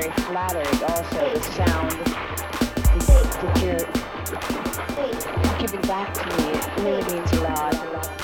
very flattered also, the sound, that you're giving back to me. It really means a lot.